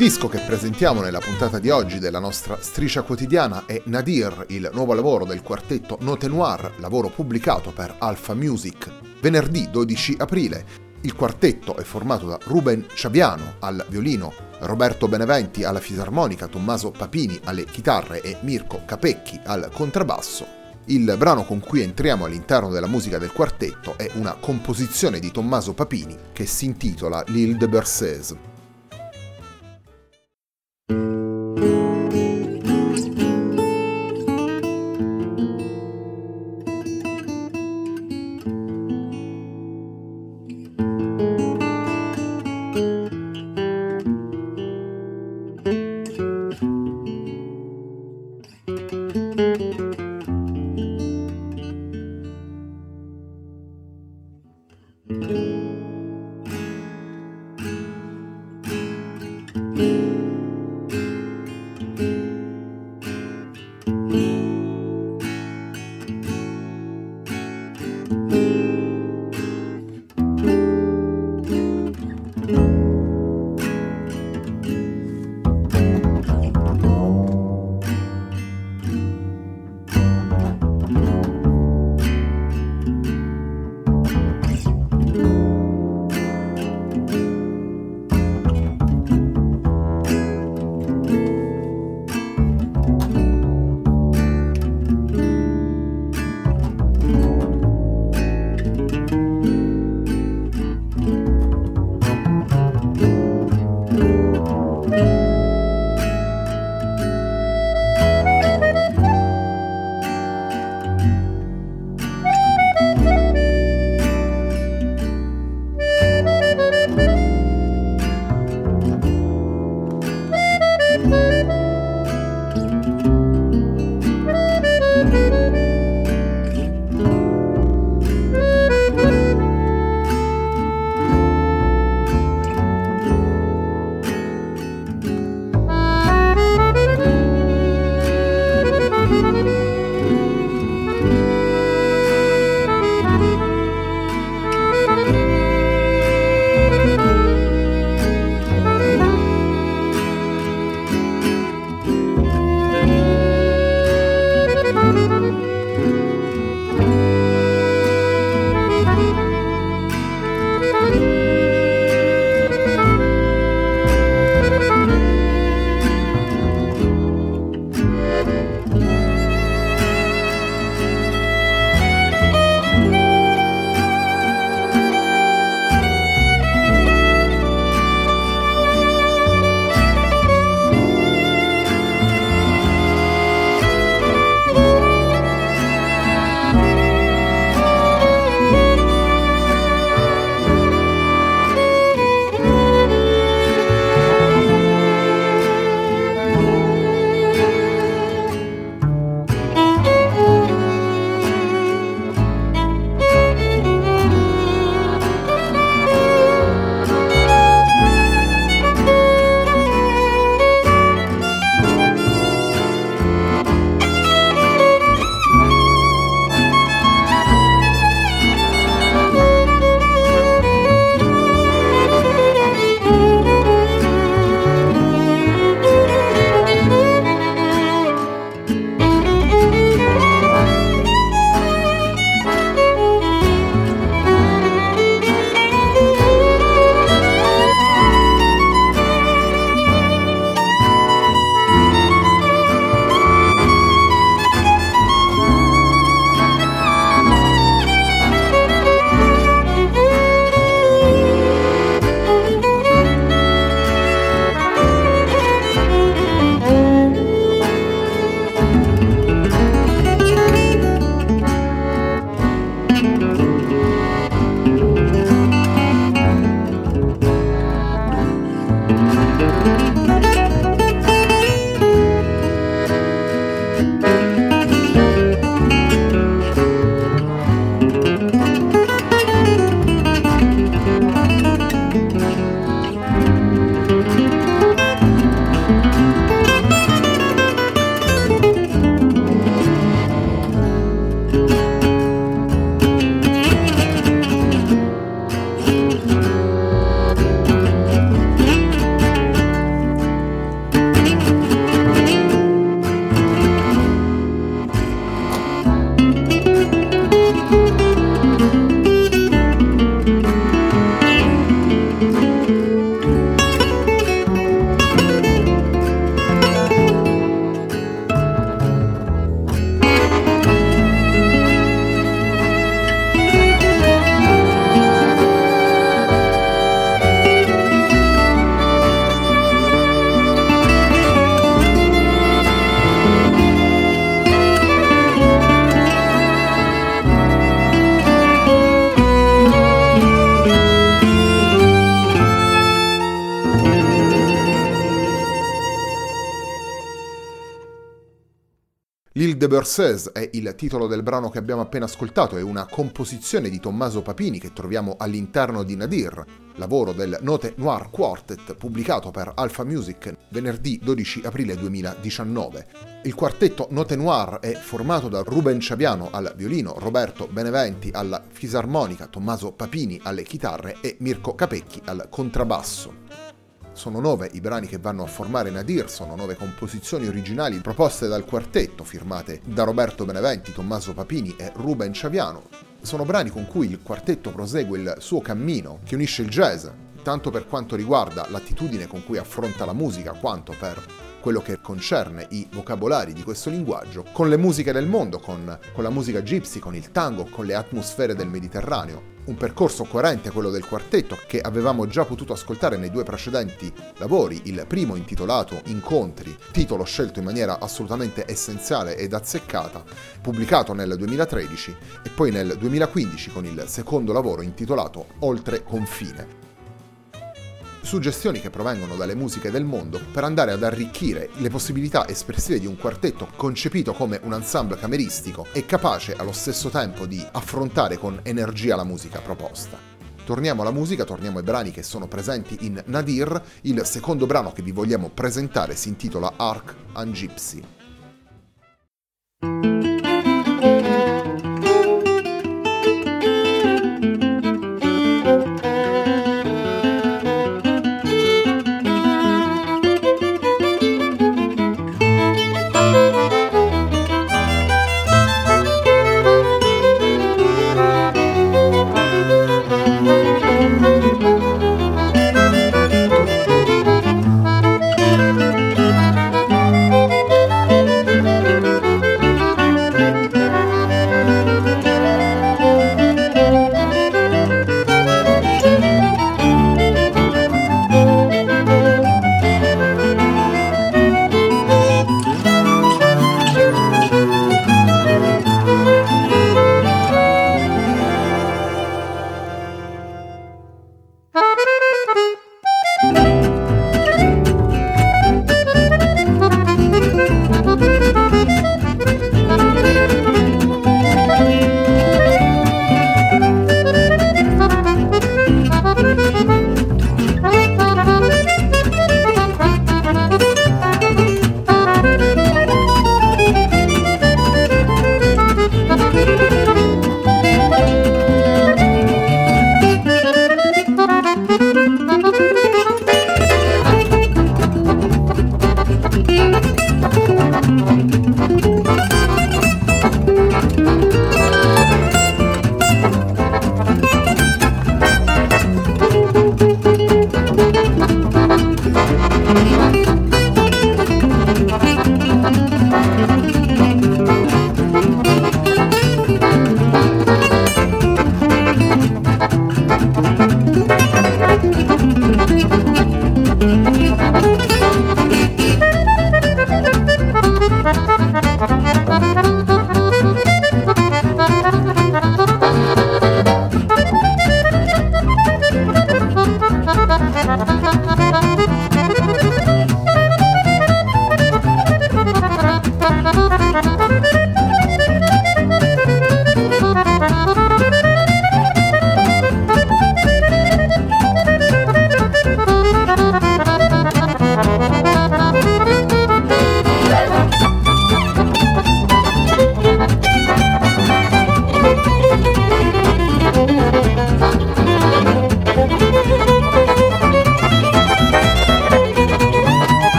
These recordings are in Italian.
Disco che presentiamo nella puntata di oggi della nostra striscia quotidiana è Nadir, il nuovo lavoro del quartetto Note Noir, lavoro pubblicato per Alpha Music venerdì 12 aprile. Il quartetto è formato da Ruben Ciabiano al violino, Roberto Beneventi alla fisarmonica, Tommaso Papini alle chitarre e Mirko Capecchi al contrabbasso. Il brano con cui entriamo all'interno della musica del quartetto è una composizione di Tommaso Papini che si intitola L'Île de Berceuse. de Berceuse è il titolo del brano che abbiamo appena ascoltato, è una composizione di Tommaso Papini che troviamo all'interno di Nadir, lavoro del Note Noir Quartet pubblicato per Alpha Music venerdì 12 aprile 2019. Il quartetto Note Noir è formato da Ruben Ciabiano al violino, Roberto Beneventi alla fisarmonica, Tommaso Papini alle chitarre e Mirko Capecchi al contrabbasso. Sono nove i brani che vanno a formare Nadir, sono nove composizioni originali proposte dal quartetto, firmate da Roberto Beneventi, Tommaso Papini e Ruben Ciaviano. Sono brani con cui il quartetto prosegue il suo cammino, che unisce il jazz, tanto per quanto riguarda l'attitudine con cui affronta la musica, quanto per quello che concerne i vocabolari di questo linguaggio, con le musiche del mondo, con, con la musica gypsy, con il tango, con le atmosfere del Mediterraneo. Un percorso coerente quello del quartetto che avevamo già potuto ascoltare nei due precedenti lavori, il primo intitolato Incontri, titolo scelto in maniera assolutamente essenziale ed azzeccata, pubblicato nel 2013 e poi nel 2015 con il secondo lavoro intitolato Oltre confine suggestioni che provengono dalle musiche del mondo per andare ad arricchire le possibilità espressive di un quartetto concepito come un ensemble cameristico e capace allo stesso tempo di affrontare con energia la musica proposta. Torniamo alla musica, torniamo ai brani che sono presenti in Nadir, il secondo brano che vi vogliamo presentare si intitola Ark and Gypsy.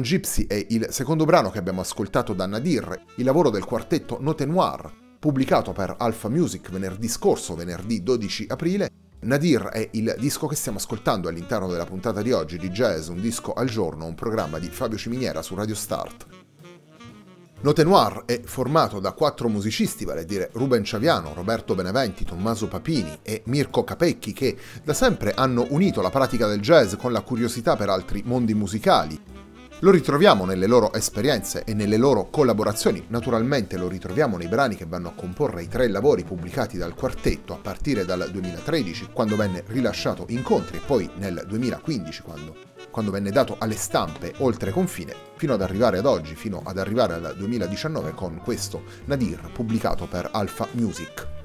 Gypsy è il secondo brano che abbiamo ascoltato da Nadir, il lavoro del quartetto Note Noir, pubblicato per Alpha Music venerdì scorso, venerdì 12 aprile. Nadir è il disco che stiamo ascoltando all'interno della puntata di oggi di Jazz, un disco al giorno, un programma di Fabio Ciminiera su Radio Start. Note Noir è formato da quattro musicisti, vale a dire Ruben Ciaviano, Roberto Beneventi, Tommaso Papini e Mirko Capecchi, che da sempre hanno unito la pratica del jazz con la curiosità per altri mondi musicali lo ritroviamo nelle loro esperienze e nelle loro collaborazioni, naturalmente lo ritroviamo nei brani che vanno a comporre i tre lavori pubblicati dal quartetto a partire dal 2013, quando venne rilasciato Incontri, e poi nel 2015, quando, quando venne dato alle stampe oltre confine, fino ad arrivare ad oggi, fino ad arrivare al 2019 con questo Nadir pubblicato per Alpha Music.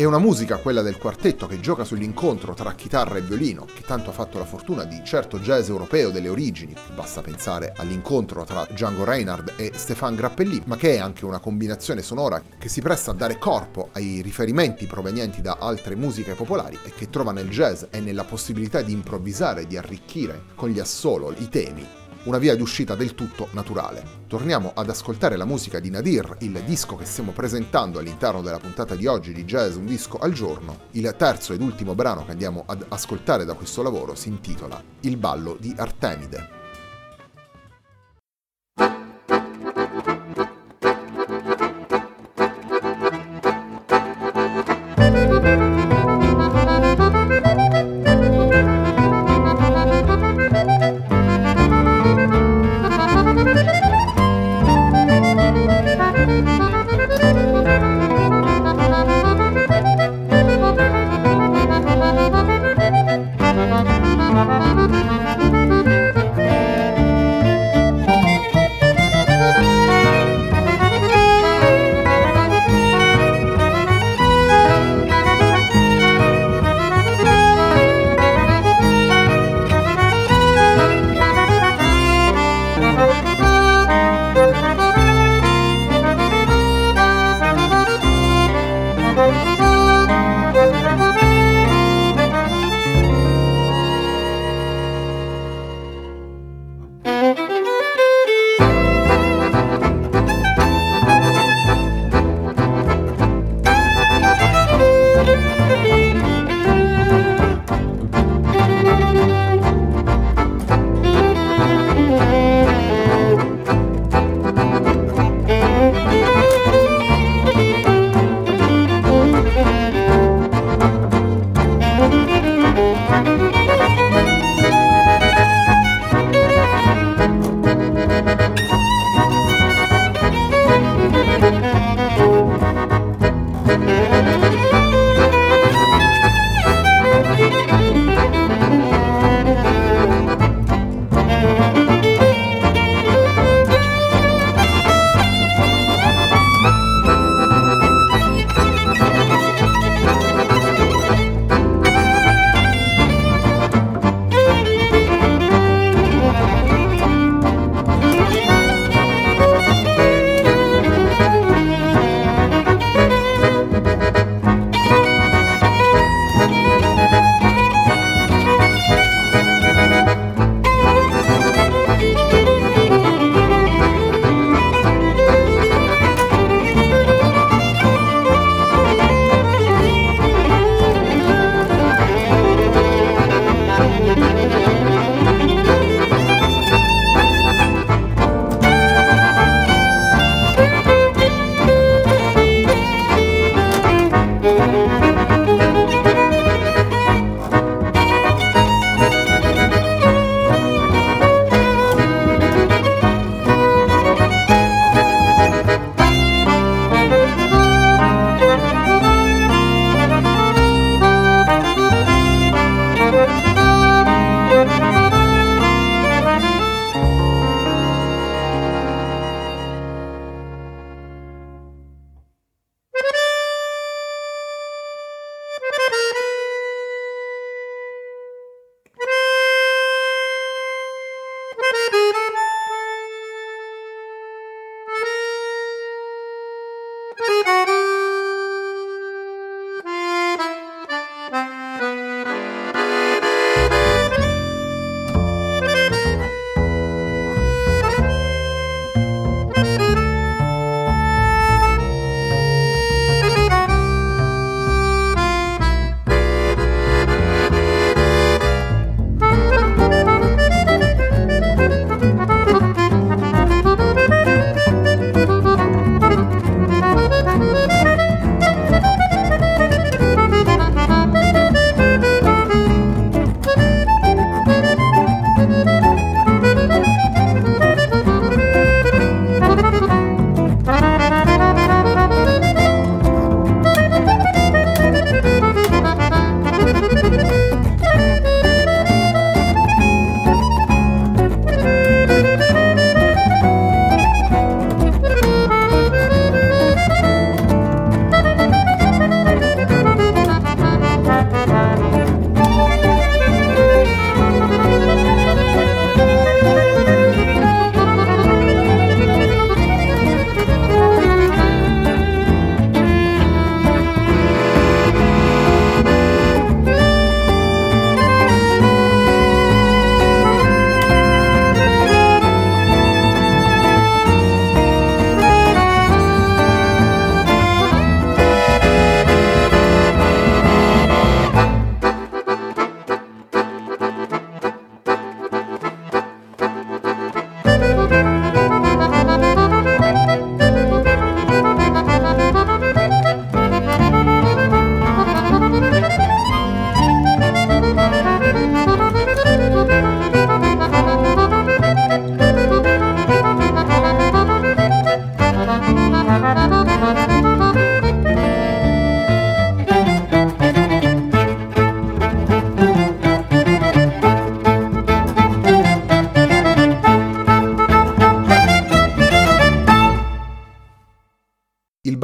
È una musica, quella del quartetto, che gioca sull'incontro tra chitarra e violino, che tanto ha fatto la fortuna di certo jazz europeo delle origini, basta pensare all'incontro tra Django Reinhardt e Stefan Grappelli, ma che è anche una combinazione sonora che si presta a dare corpo ai riferimenti provenienti da altre musiche popolari e che trova nel jazz e nella possibilità di improvvisare e di arricchire con gli assolo i temi una via d'uscita del tutto naturale. Torniamo ad ascoltare la musica di Nadir, il disco che stiamo presentando all'interno della puntata di oggi di Jazz Un disco al giorno. Il terzo ed ultimo brano che andiamo ad ascoltare da questo lavoro si intitola Il ballo di Artemide.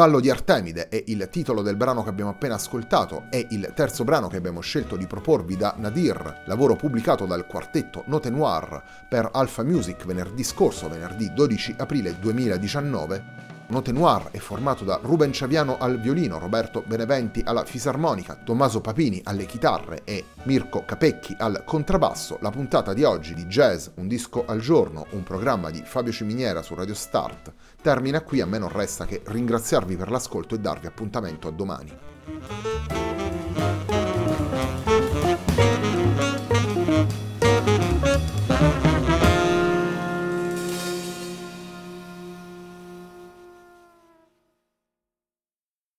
Ballo di Artemide è il titolo del brano che abbiamo appena ascoltato, è il terzo brano che abbiamo scelto di proporvi da Nadir, lavoro pubblicato dal quartetto Note Noir per Alpha Music venerdì scorso, venerdì 12 aprile 2019 Note Noir è formato da Ruben Ciaviano al violino, Roberto Beneventi alla fisarmonica, Tommaso Papini alle chitarre e Mirko Capecchi al contrabbasso. La puntata di oggi di Jazz, un disco al giorno, un programma di Fabio Ciminiera su Radio Start, termina qui. A me non resta che ringraziarvi per l'ascolto e darvi appuntamento a domani.